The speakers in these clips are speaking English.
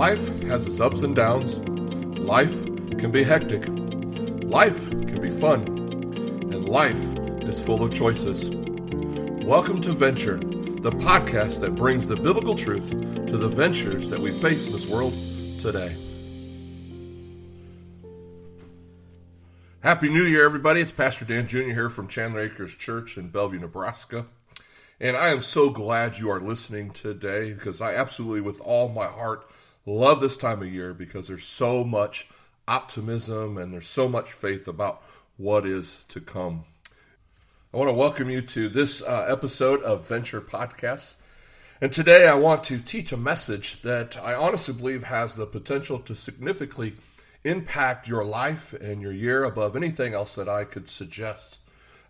Life has its ups and downs. Life can be hectic. Life can be fun. And life is full of choices. Welcome to Venture, the podcast that brings the biblical truth to the ventures that we face in this world today. Happy New Year, everybody. It's Pastor Dan Jr. here from Chandler Acres Church in Bellevue, Nebraska. And I am so glad you are listening today because I absolutely, with all my heart, love this time of year because there's so much optimism and there's so much faith about what is to come. I want to welcome you to this uh, episode of Venture Podcasts. And today I want to teach a message that I honestly believe has the potential to significantly impact your life and your year above anything else that I could suggest.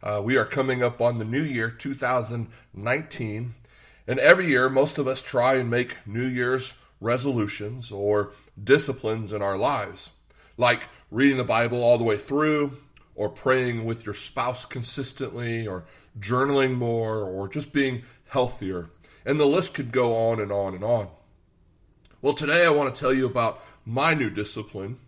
Uh, we are coming up on the new year 2019, and every year most of us try and make New Year's resolutions or disciplines in our lives, like reading the Bible all the way through, or praying with your spouse consistently, or journaling more, or just being healthier. And the list could go on and on and on. Well, today I want to tell you about my new discipline,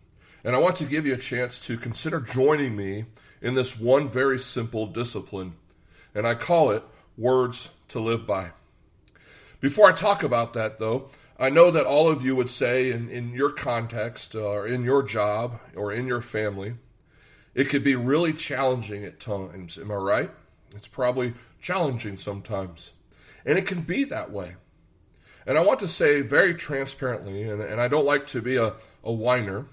and I want to give you a chance to consider joining me in this one very simple discipline, and I call it words to live by. Before I talk about that, though, I know that all of you would say in, in your context uh, or in your job or in your family, it could be really challenging at times. Am I right? It's probably challenging sometimes. And it can be that way. And I want to say very transparently, and, and I don't like to be a, a whiner,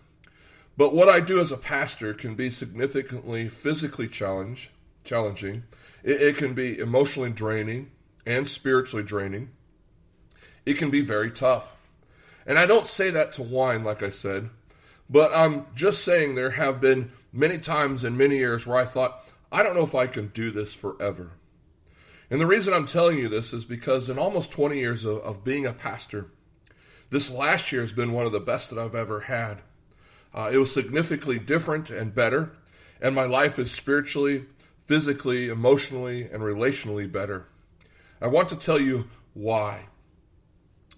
but what I do as a pastor can be significantly physically challenge, challenging. It, it can be emotionally draining and spiritually draining. It can be very tough. And I don't say that to whine, like I said, but I'm just saying there have been many times in many years where I thought, I don't know if I can do this forever. And the reason I'm telling you this is because in almost 20 years of, of being a pastor, this last year has been one of the best that I've ever had. Uh, it was significantly different and better, and my life is spiritually, physically, emotionally, and relationally better. I want to tell you why.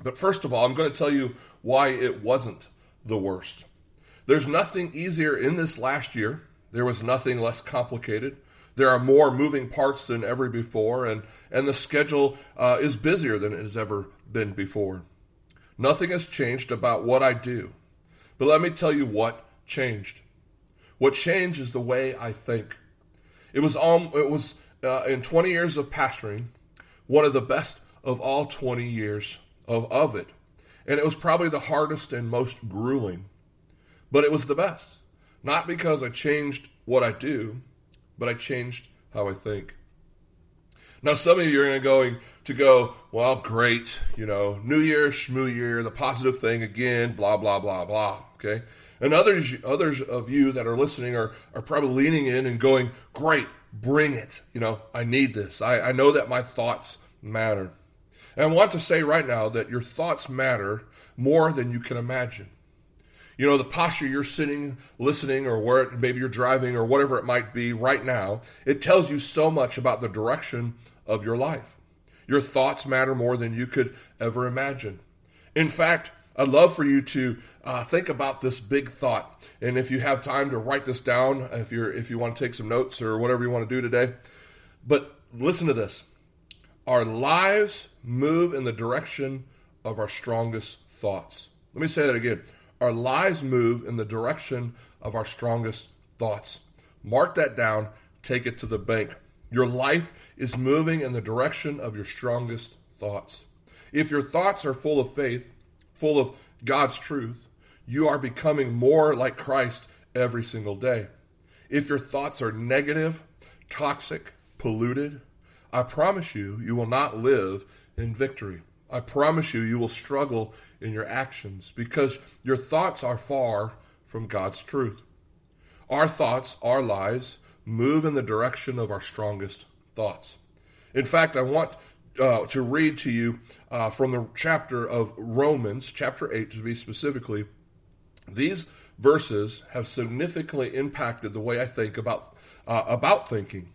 But first of all, I'm going to tell you why it wasn't the worst. There's nothing easier in this last year. There was nothing less complicated. There are more moving parts than ever before, and, and the schedule uh, is busier than it has ever been before. Nothing has changed about what I do. But let me tell you what changed. What changed is the way I think. It was it was uh, in 20 years of pastoring, one of the best of all 20 years of, of it. And it was probably the hardest and most grueling. But it was the best. Not because I changed what I do, but I changed how I think. Now, some of you are going to go, well, great, you know, New Year, Shmoo Year, the positive thing again, blah, blah, blah, blah. Okay. And others, others of you that are listening are, are probably leaning in and going, great, bring it. You know, I need this. I, I know that my thoughts matter. And I want to say right now that your thoughts matter more than you can imagine. You know, the posture you're sitting, listening, or where it, maybe you're driving or whatever it might be right now, it tells you so much about the direction of your life. Your thoughts matter more than you could ever imagine. In fact, I'd love for you to uh, think about this big thought, and if you have time to write this down, if you're if you want to take some notes or whatever you want to do today, but listen to this: our lives move in the direction of our strongest thoughts. Let me say that again: our lives move in the direction of our strongest thoughts. Mark that down. Take it to the bank. Your life is moving in the direction of your strongest thoughts. If your thoughts are full of faith, full of God's truth, you are becoming more like Christ every single day. If your thoughts are negative, toxic, polluted, I promise you, you will not live in victory. I promise you, you will struggle in your actions because your thoughts are far from God's truth. Our thoughts, our lives, move in the direction of our strongest thoughts. In fact, I want uh, to read to you uh, from the chapter of Romans, chapter 8 to be specifically. These verses have significantly impacted the way I think about, uh, about thinking.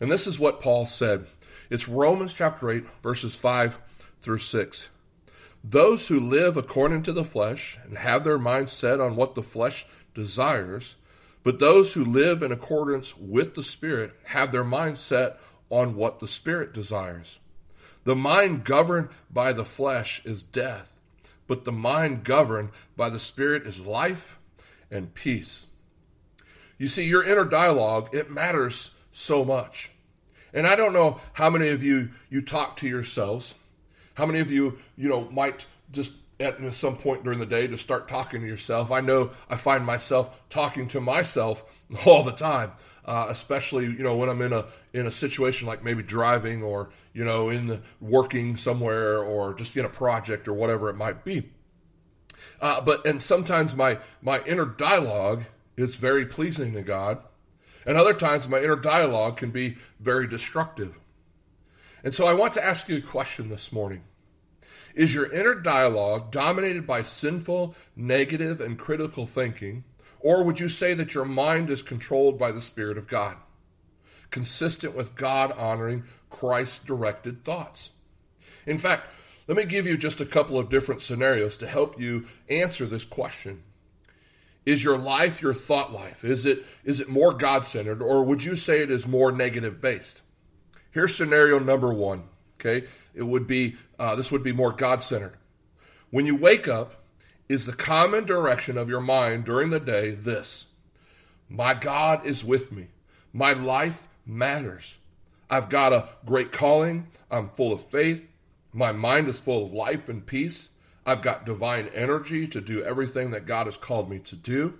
And this is what Paul said. It's Romans chapter 8, verses 5 through 6. Those who live according to the flesh and have their mind set on what the flesh desires, but those who live in accordance with the Spirit have their mind set on what the Spirit desires. The mind governed by the flesh is death, but the mind governed by the Spirit is life and peace. You see, your inner dialogue, it matters so much. And I don't know how many of you you talk to yourselves how many of you, you know, might just at some point during the day to start talking to yourself? I know I find myself talking to myself all the time. Uh, especially you know when I'm in a in a situation like maybe driving or you know in the, working somewhere or just in a project or whatever it might be. Uh, but and sometimes my my inner dialogue is very pleasing to God, and other times my inner dialogue can be very destructive. And so I want to ask you a question this morning. Is your inner dialogue dominated by sinful, negative, and critical thinking? Or would you say that your mind is controlled by the Spirit of God, consistent with God honoring Christ directed thoughts? In fact, let me give you just a couple of different scenarios to help you answer this question. Is your life your thought life? Is it, is it more God centered, or would you say it is more negative based? Here's scenario number one. Okay, it would be uh, this would be more God centered. When you wake up, is the common direction of your mind during the day this: My God is with me. My life matters. I've got a great calling. I'm full of faith. My mind is full of life and peace. I've got divine energy to do everything that God has called me to do.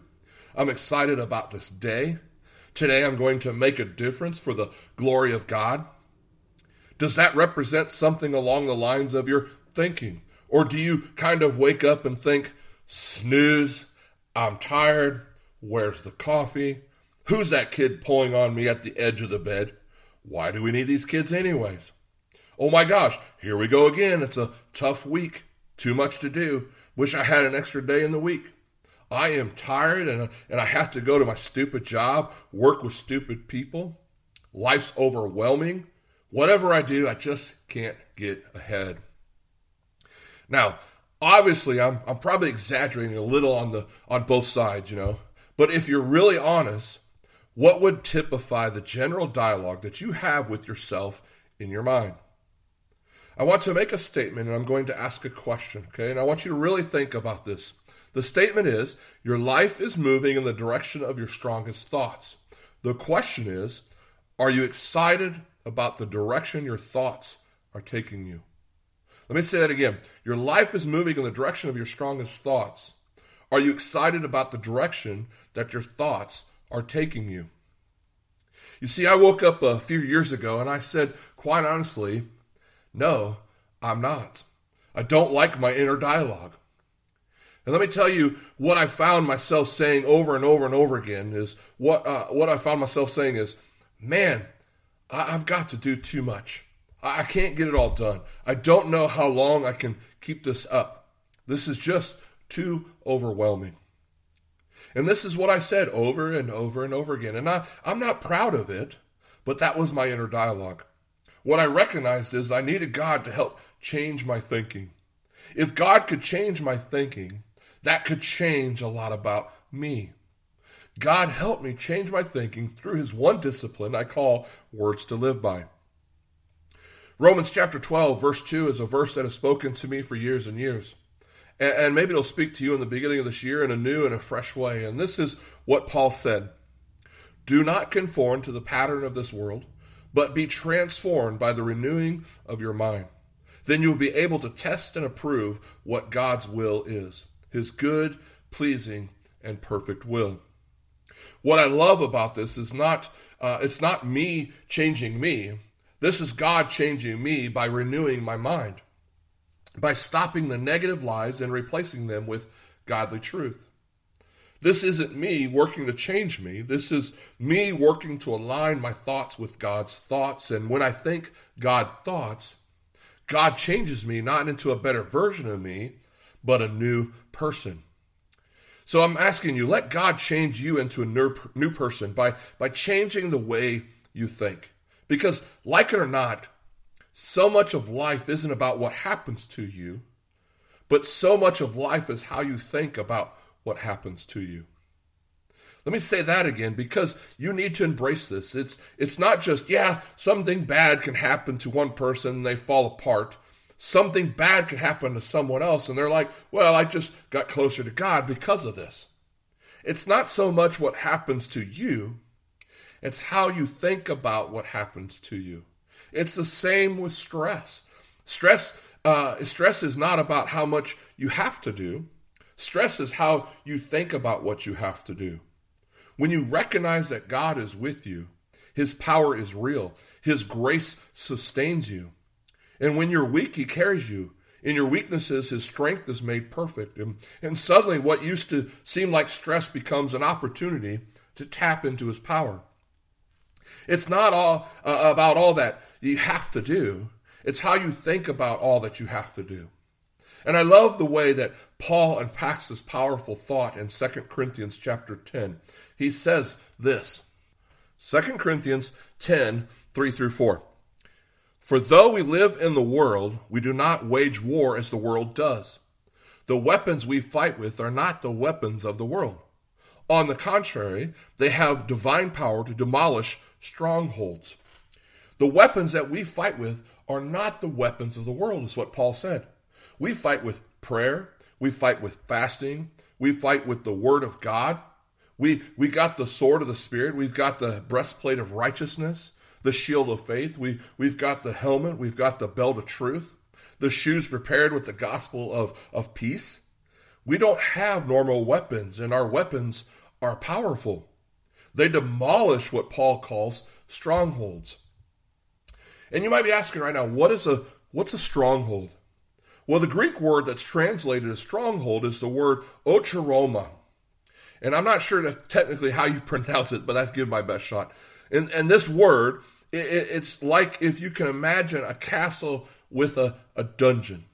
I'm excited about this day. Today I'm going to make a difference for the glory of God. Does that represent something along the lines of your thinking? Or do you kind of wake up and think, snooze, I'm tired, where's the coffee? Who's that kid pulling on me at the edge of the bed? Why do we need these kids, anyways? Oh my gosh, here we go again. It's a tough week. Too much to do. Wish I had an extra day in the week. I am tired and, and I have to go to my stupid job, work with stupid people. Life's overwhelming. Whatever I do, I just can't get ahead. Now, obviously, I'm, I'm probably exaggerating a little on the on both sides, you know. But if you're really honest, what would typify the general dialogue that you have with yourself in your mind? I want to make a statement and I'm going to ask a question, okay? And I want you to really think about this. The statement is Your life is moving in the direction of your strongest thoughts. The question is Are you excited about the direction your thoughts are taking you. Let me say that again. Your life is moving in the direction of your strongest thoughts. Are you excited about the direction that your thoughts are taking you? You see, I woke up a few years ago and I said, quite honestly, no, I'm not. I don't like my inner dialogue. And let me tell you what I found myself saying over and over and over again is what uh, what I found myself saying is, man, I've got to do too much. I can't get it all done. I don't know how long I can keep this up. This is just too overwhelming. And this is what I said over and over and over again. And I, I'm not proud of it, but that was my inner dialogue. What I recognized is I needed God to help change my thinking. If God could change my thinking, that could change a lot about me. God helped me change my thinking through his one discipline I call words to live by. Romans chapter 12, verse 2 is a verse that has spoken to me for years and years. And, maybe it'll speak to you in the beginning of this year in a new and a fresh way. And this is what Paul said Do not conform to the pattern of this world, but be transformed by the renewing of your mind. Then you will be able to test and approve what God's will is, his good, pleasing, and perfect will. What I love about this is not uh, it's not me changing me. This is God changing me by renewing my mind, by stopping the negative lies and replacing them with godly truth. This isn't me working to change me. This is me working to align my thoughts with God's thoughts. And when I think God thoughts, God changes me not into a better version of me, but a new person. So I'm asking you, let God change you into a new person by, by changing the way you think. Because, like it or not, so much of life isn't about what happens to you, but so much of life is how you think about what happens to you. Let me say that again because you need to embrace this. It's it's not just yeah, something bad can happen to one person and they fall apart. Something bad can happen to someone else and they're like, "Well, I just got closer to God because of this." It's not so much what happens to you, it's how you think about what happens to you. It's the same with stress. Stress uh, stress is not about how much you have to do. Stress is how you think about what you have to do. When you recognize that God is with you, His power is real, His grace sustains you. And when you're weak, He carries you. In your weaknesses, His strength is made perfect. And, and suddenly, what used to seem like stress becomes an opportunity to tap into His power. It's not all uh, about all that you have to do. It's how you think about all that you have to do. And I love the way that Paul unpacks this powerful thought in 2 Corinthians chapter 10. He says this 2 Corinthians 10 3 through 4. For though we live in the world, we do not wage war as the world does. The weapons we fight with are not the weapons of the world. On the contrary, they have divine power to demolish strongholds. The weapons that we fight with are not the weapons of the world, is what Paul said. We fight with prayer, we fight with fasting, we fight with the word of God. We we got the sword of the spirit, we've got the breastplate of righteousness, the shield of faith, we we've got the helmet, we've got the belt of truth, the shoes prepared with the gospel of, of peace. We don't have normal weapons, and our weapons are powerful. They demolish what Paul calls strongholds. And you might be asking right now, what is a what's a stronghold? Well, the Greek word that's translated as stronghold is the word ochiroma. And I'm not sure that's technically how you pronounce it, but I've given my best shot. And, and this word, it, it's like if you can imagine a castle with a, a dungeon.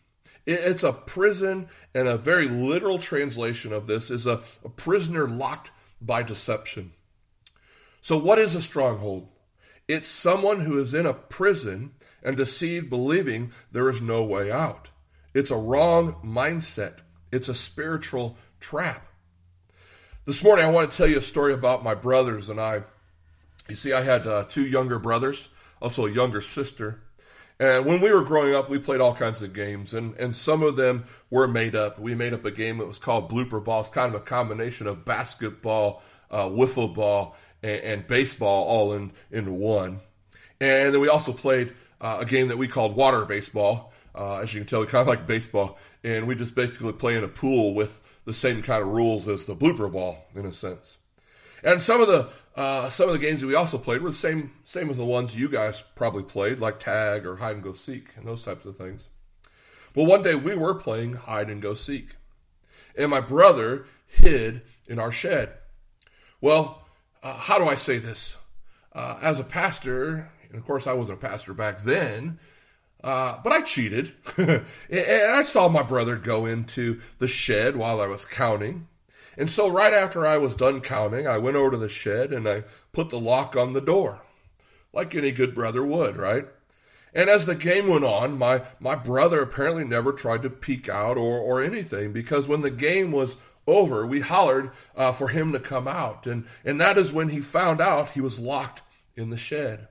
It, it's a prison, and a very literal translation of this is a, a prisoner locked by deception. So, what is a stronghold? It's someone who is in a prison and deceived, believing there is no way out. It's a wrong mindset, it's a spiritual trap. This morning, I want to tell you a story about my brothers and I. You see, I had uh, two younger brothers, also a younger sister. And when we were growing up, we played all kinds of games, and, and some of them were made up. We made up a game that was called Blooper Ball. It's kind of a combination of basketball, uh, wiffle ball, and, and, baseball all in, in one. And then we also played uh, a game that we called Water Baseball. Uh, as you can tell, we kind of like baseball. And we just basically play in a pool with the same kind of rules as the blooper ball, in a sense. And some of the uh, some of the games that we also played were the same same as the ones you guys probably played, like tag or hide and go seek and those types of things. Well, one day we were playing hide and go seek, and my brother hid in our shed. Well, uh, how do I say this? Uh, as a pastor, and of course I wasn't a pastor back then, uh, but I cheated. and I saw my brother go into the shed while I was counting. And so, right after I was done counting, I went over to the shed and I put the lock on the door, like any good brother would, right? And as the game went on, my, my brother apparently never tried to peek out or, or anything because when the game was over, we hollered uh, for him to come out. And, and that is when he found out he was locked in the shed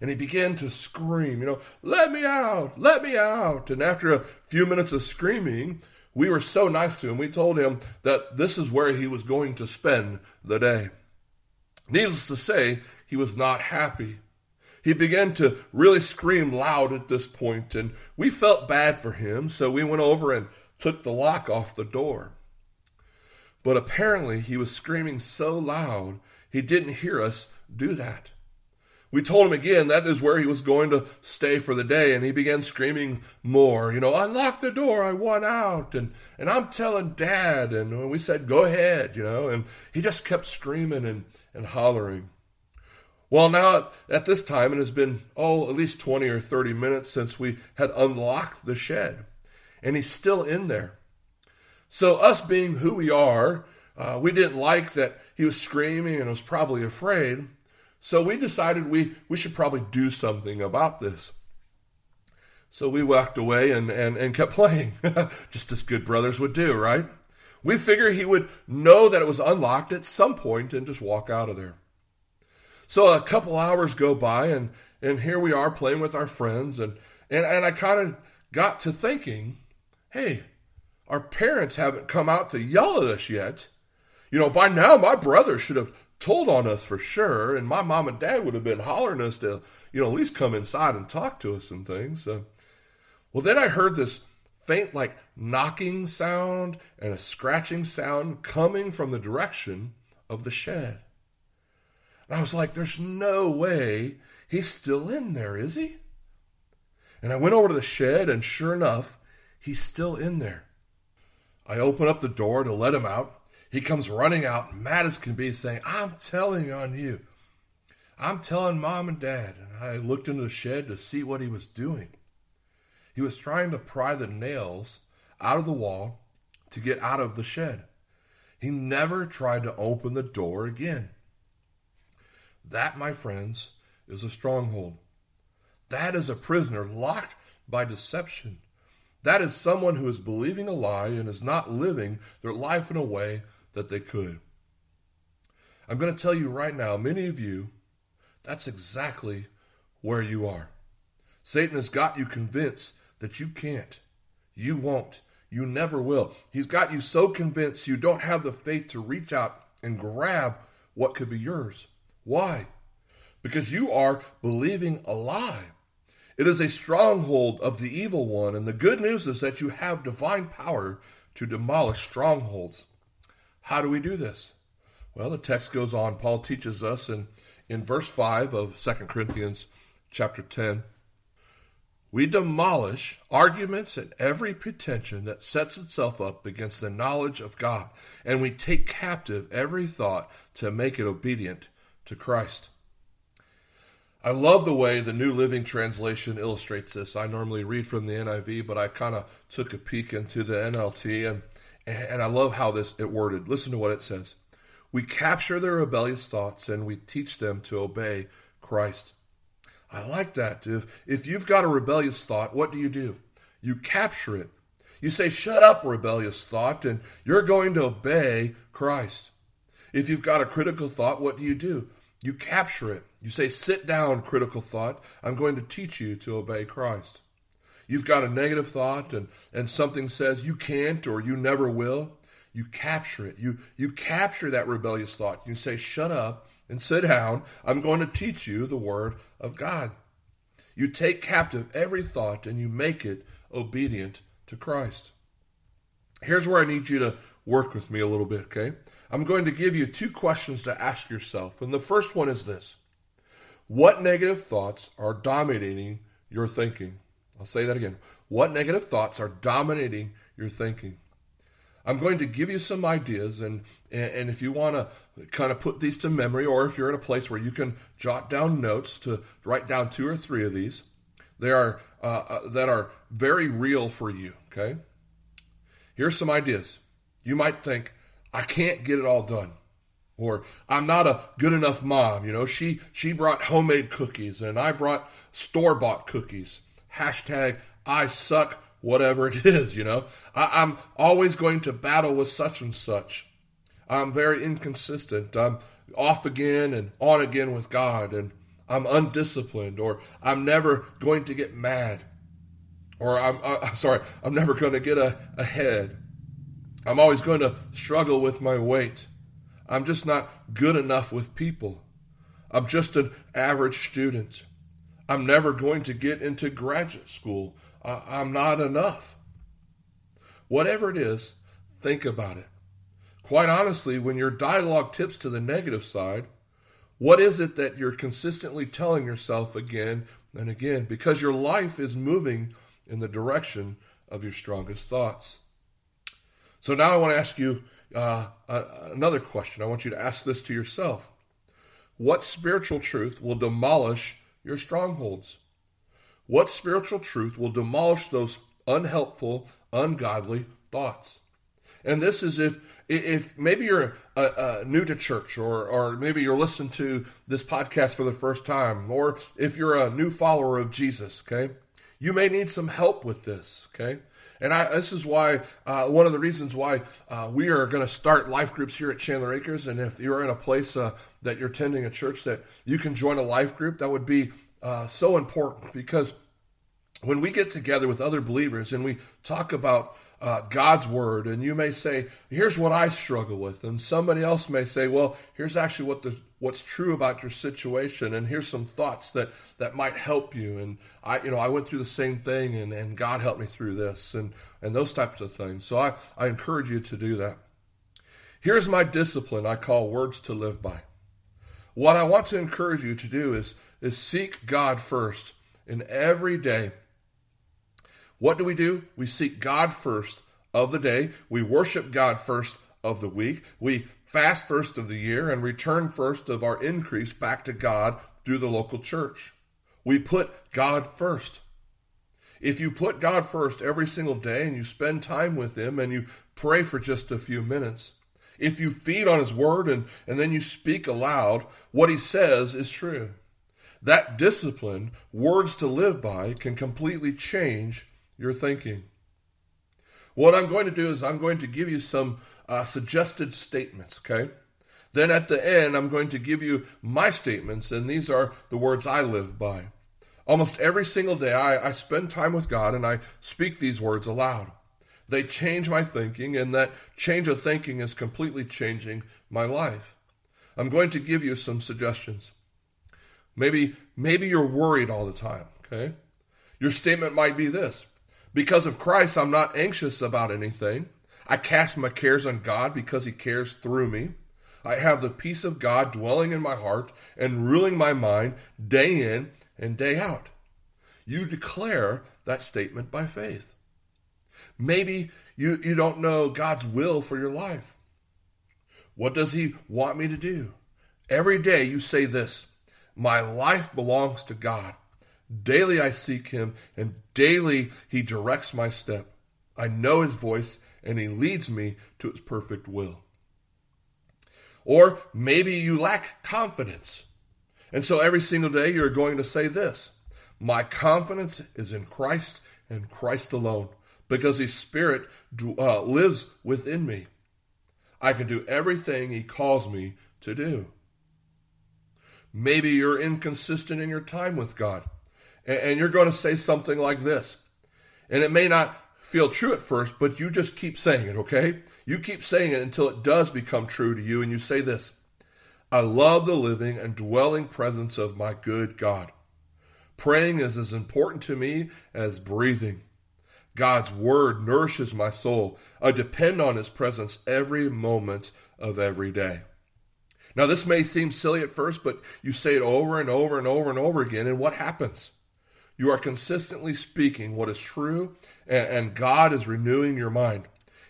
and he began to scream, you know, let me out, let me out. And after a few minutes of screaming, we were so nice to him. We told him that this is where he was going to spend the day. Needless to say, he was not happy. He began to really scream loud at this point, and we felt bad for him, so we went over and took the lock off the door. But apparently, he was screaming so loud, he didn't hear us do that. We told him again that is where he was going to stay for the day, and he began screaming more, you know, unlock the door, I want out, and, and I'm telling dad, and we said, go ahead, you know, and he just kept screaming and, and hollering. Well, now at this time, it has been, oh, at least 20 or 30 minutes since we had unlocked the shed, and he's still in there. So, us being who we are, uh, we didn't like that he was screaming and was probably afraid. So we decided we, we should probably do something about this. So we walked away and, and, and kept playing, just as good brothers would do, right? We figured he would know that it was unlocked at some point and just walk out of there. So a couple hours go by and, and here we are playing with our friends and, and, and I kind of got to thinking, hey, our parents haven't come out to yell at us yet. You know, by now my brother should have told on us for sure, and my mom and dad would have been hollering us to, you know, at least come inside and talk to us and things. Well, then I heard this faint, like knocking sound and a scratching sound coming from the direction of the shed. And I was like, there's no way he's still in there, is he? And I went over to the shed, and sure enough, he's still in there. I open up the door to let him out. He comes running out, mad as can be, saying, I'm telling on you. I'm telling mom and dad. And I looked into the shed to see what he was doing. He was trying to pry the nails out of the wall to get out of the shed. He never tried to open the door again. That, my friends, is a stronghold. That is a prisoner locked by deception. That is someone who is believing a lie and is not living their life in a way that they could. I'm going to tell you right now, many of you, that's exactly where you are. Satan has got you convinced that you can't, you won't, you never will. He's got you so convinced you don't have the faith to reach out and grab what could be yours. Why? Because you are believing a lie. It is a stronghold of the evil one, and the good news is that you have divine power to demolish strongholds. How do we do this? Well, the text goes on. Paul teaches us in, in verse 5 of 2 Corinthians chapter 10. We demolish arguments and every pretension that sets itself up against the knowledge of God, and we take captive every thought to make it obedient to Christ. I love the way the New Living Translation illustrates this. I normally read from the NIV, but I kind of took a peek into the NLT, and and I love how this it worded. Listen to what it says: We capture their rebellious thoughts, and we teach them to obey Christ. I like that. If if you've got a rebellious thought, what do you do? You capture it. You say, "Shut up, rebellious thought," and you're going to obey Christ. If you've got a critical thought, what do you do? You capture it. You say, Sit down, critical thought. I'm going to teach you to obey Christ. You've got a negative thought and, and something says you can't or you never will. You capture it. You, you capture that rebellious thought. You say, Shut up and sit down. I'm going to teach you the word of God. You take captive every thought and you make it obedient to Christ. Here's where I need you to work with me a little bit, okay? I'm going to give you two questions to ask yourself. And the first one is this What negative thoughts are dominating your thinking? I'll say that again. What negative thoughts are dominating your thinking? I'm going to give you some ideas, and, and if you want to kind of put these to memory, or if you're in a place where you can jot down notes to write down two or three of these, they are uh, uh, that are very real for you. Okay, here's some ideas. You might think, I can't get it all done. Or I'm not a good enough mom. You know, she she brought homemade cookies and I brought store bought cookies. Hashtag I suck, whatever it is, you know. I, I'm always going to battle with such and such. I'm very inconsistent. I'm off again and on again with God, and I'm undisciplined, or I'm never going to get mad, or I'm, uh, sorry, I'm never going to get ahead. I'm always going to struggle with my weight. I'm just not good enough with people. I'm just an average student. I'm never going to get into graduate school. I'm not enough. Whatever it is, think about it. Quite honestly, when your dialogue tips to the negative side, what is it that you're consistently telling yourself again and again? Because your life is moving in the direction of your strongest thoughts. So now I want to ask you uh, uh, another question. I want you to ask this to yourself. What spiritual truth will demolish your strongholds? What spiritual truth will demolish those unhelpful, ungodly thoughts? And this is if if maybe you're uh, uh, new to church, or or maybe you're listening to this podcast for the first time, or if you're a new follower of Jesus. Okay, You may need some help with this, okay? And I, this is why, uh, one of the reasons why uh, we are going to start life groups here at Chandler Acres. And if you're in a place uh, that you're attending a church that you can join a life group, that would be uh, so important because when we get together with other believers and we talk about uh, God's word, and you may say, "Here's what I struggle with," and somebody else may say, "Well, here's actually what the what's true about your situation, and here's some thoughts that that might help you." And I, you know, I went through the same thing, and and God helped me through this, and and those types of things. So I I encourage you to do that. Here's my discipline I call words to live by. What I want to encourage you to do is is seek God first in every day what do we do? We seek God first of the day. We worship God first of the week. We fast first of the year and return first of our increase back to God through the local church. We put God first. If you put God first every single day and you spend time with Him and you pray for just a few minutes, if you feed on His Word and, and then you speak aloud, what He says is true. That discipline, words to live by, can completely change your thinking. What I'm going to do is I'm going to give you some uh, suggested statements, okay? Then at the end, I'm going to give you my statements, and these are the words I live by. Almost every single day, I, I spend time with God and I speak these words aloud. They change my thinking, and that change of thinking is completely changing my life. I'm going to give you some suggestions. Maybe, maybe you're worried all the time, okay? Your statement might be this because of Christ, I'm not anxious about anything. I cast my cares on God because He cares through me. I have the peace of God dwelling in my heart and ruling my mind day in and day out. You declare that statement by faith. Maybe you, you don't know God's will for your life. What does He want me to do? Every day you say this My life belongs to God. Daily I seek him, and daily he directs my step. I know his voice, and he leads me to his perfect will. Or maybe you lack confidence. And so every single day you're going to say this My confidence is in Christ and Christ alone, because his spirit uh, lives within me. I can do everything he calls me to do. Maybe you're inconsistent in your time with God and you're going to say something like this. And it may not feel true at first, but you just keep saying it, okay? You keep saying it until it does become true to you, and you say this I love the living and dwelling presence of my good God. Praying is as important to me as breathing. God's word nourishes my soul. I depend on his presence every moment of every day. Now, this may seem silly at first, but you say it over and over and over and over again, and what happens? You are consistently speaking what is true, and, God is renewing your mind.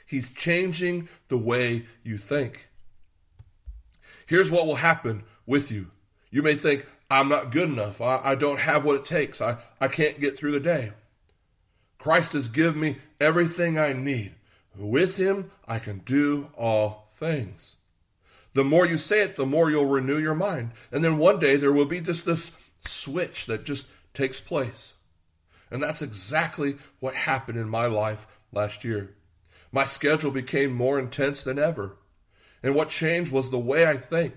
He's changing the way you think. Here's what will happen with you. You may think, I'm not good enough. I, I don't have what it takes. I, I can't get through the day. Christ has given me everything I need. With him, I can do all things. The more you say it, the more you'll renew your mind. And then one day there will be just this switch that just takes place. And that's exactly what happened in my life last year. My schedule became more intense than ever. And what changed was the way I think.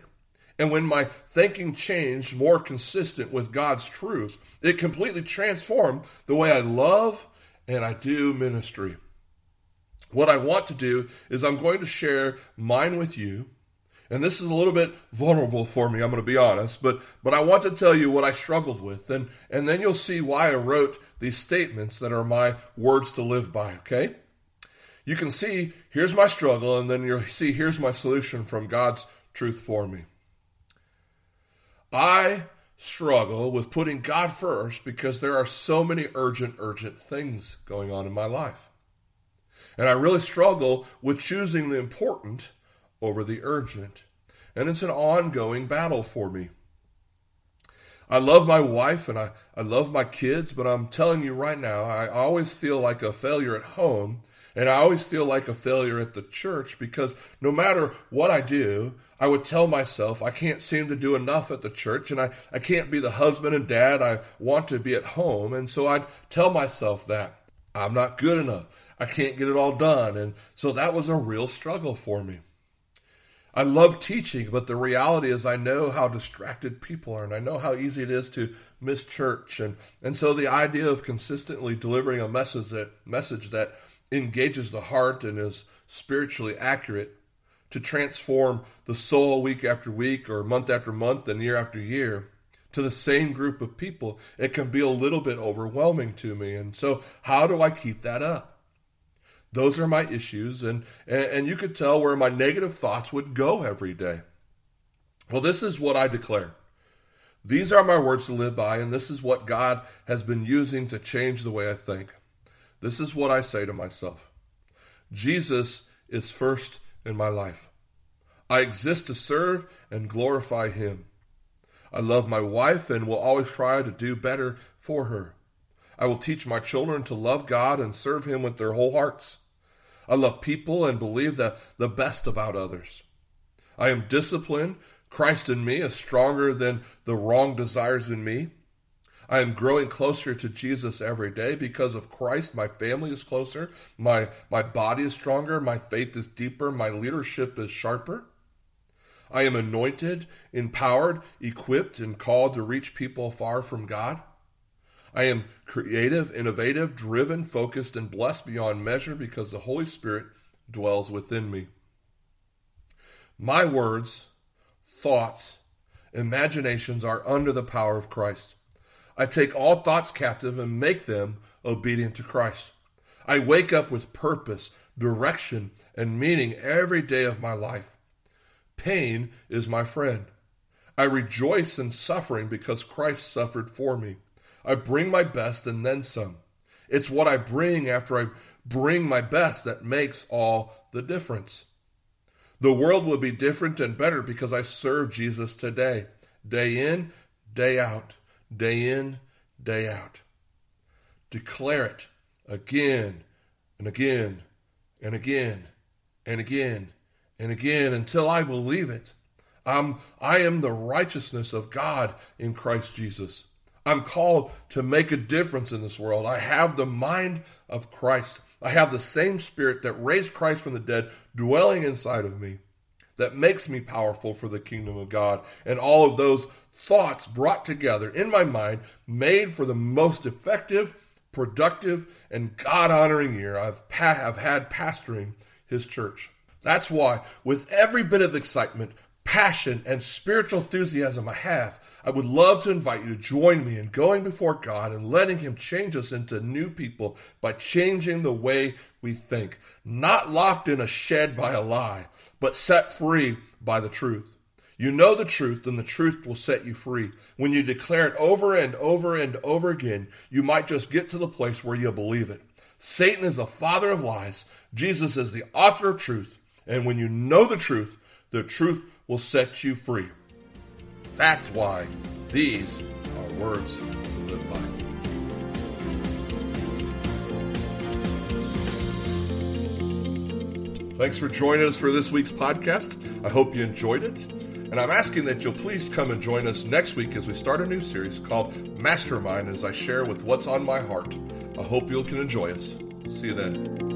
And when my thinking changed more consistent with God's truth, it completely transformed the way I love and I do ministry. What I want to do is I'm going to share mine with you and this is a little bit vulnerable for me, I'm going to be honest, but, but I want to tell you what I struggled with, and, and then you'll see why I wrote these statements that are my words to live by, okay? You can see, here's my struggle, and then you'll see, here's my solution from God's truth for me. I struggle with putting God first because there are so many urgent, urgent things going on in my life. And I really struggle with choosing the important over the urgent. And it's an ongoing battle for me. I love my wife and I, I love my kids, but I'm telling you right now, I always feel like a failure at home And I always feel like a failure at the church because no matter what I do, I would tell myself I can't seem to do enough at the church and I, I can't be the husband and dad I want to be at home. And so I'd tell myself that I'm not good enough. I can't get it all done. And so that was a real struggle for me. I love teaching, but the reality is I know how distracted people are and I know how easy it is to miss church. And, and so the idea of consistently delivering a message that, message that engages the heart and is spiritually accurate to transform the soul week after week or month after month and year after year to the same group of people, it can be a little bit overwhelming to me. And so, how do I keep that up? Those are my issues, and, and, and you could tell where my negative thoughts would go every day. Well, this is what I declare. These are my words to live by, and this is what God has been using to change the way I think. This is what I say to myself Jesus is first in my life. I exist to serve and glorify Him. I love my wife and will always try to do better for her. I will teach my children to love God and serve Him with their whole hearts. I love people and believe the, the best about others. I am disciplined. Christ in me is stronger than the wrong desires in me. I am growing closer to Jesus every day because of Christ. My family is closer. My, my body is stronger. My faith is deeper. My leadership is sharper. I am anointed, empowered, equipped, and called to reach people far from God. I am creative, innovative, driven, focused, and blessed beyond measure because the Holy Spirit dwells within me. My words, thoughts, imaginations are under the power of Christ. I take all thoughts captive and make them obedient to Christ. I wake up with purpose, direction, and meaning every day of my life. Pain is my friend. I rejoice in suffering because Christ suffered for me. I bring my best and then some. It's what I bring after I bring my best that makes all the difference. The world will be different and better because I serve Jesus today, day in, day out, day in, day out. Declare it again and again and again and again and again until I believe it. I'm, I am the righteousness of God in Christ Jesus. I'm called to make a difference in this world. I have the mind of Christ. I have the same spirit that raised Christ from the dead dwelling inside of me that makes me powerful for the kingdom of God. And all of those thoughts brought together in my mind, made for the most effective, productive, and God honoring year I've, pa- I've had pastoring his church. That's why, with every bit of excitement, passion, and spiritual enthusiasm I have, I would love to invite you to join me in going before God and letting Him change us into new people by changing the way we think. Not locked in a shed by a lie, but set free by the truth. You know the truth, and the truth will set you free. When you declare it over and over and over again, you might just get to the place where you believe it. Satan is the father of lies. Jesus is the author of truth. And when you know the truth, the truth will set you free. That's why these are words to live by. Thanks for joining us for this week's podcast. I hope you enjoyed it. And I'm asking that you'll please come and join us next week as we start a new series called Mastermind as I share with what's on my heart. I hope you can enjoy us. See you then.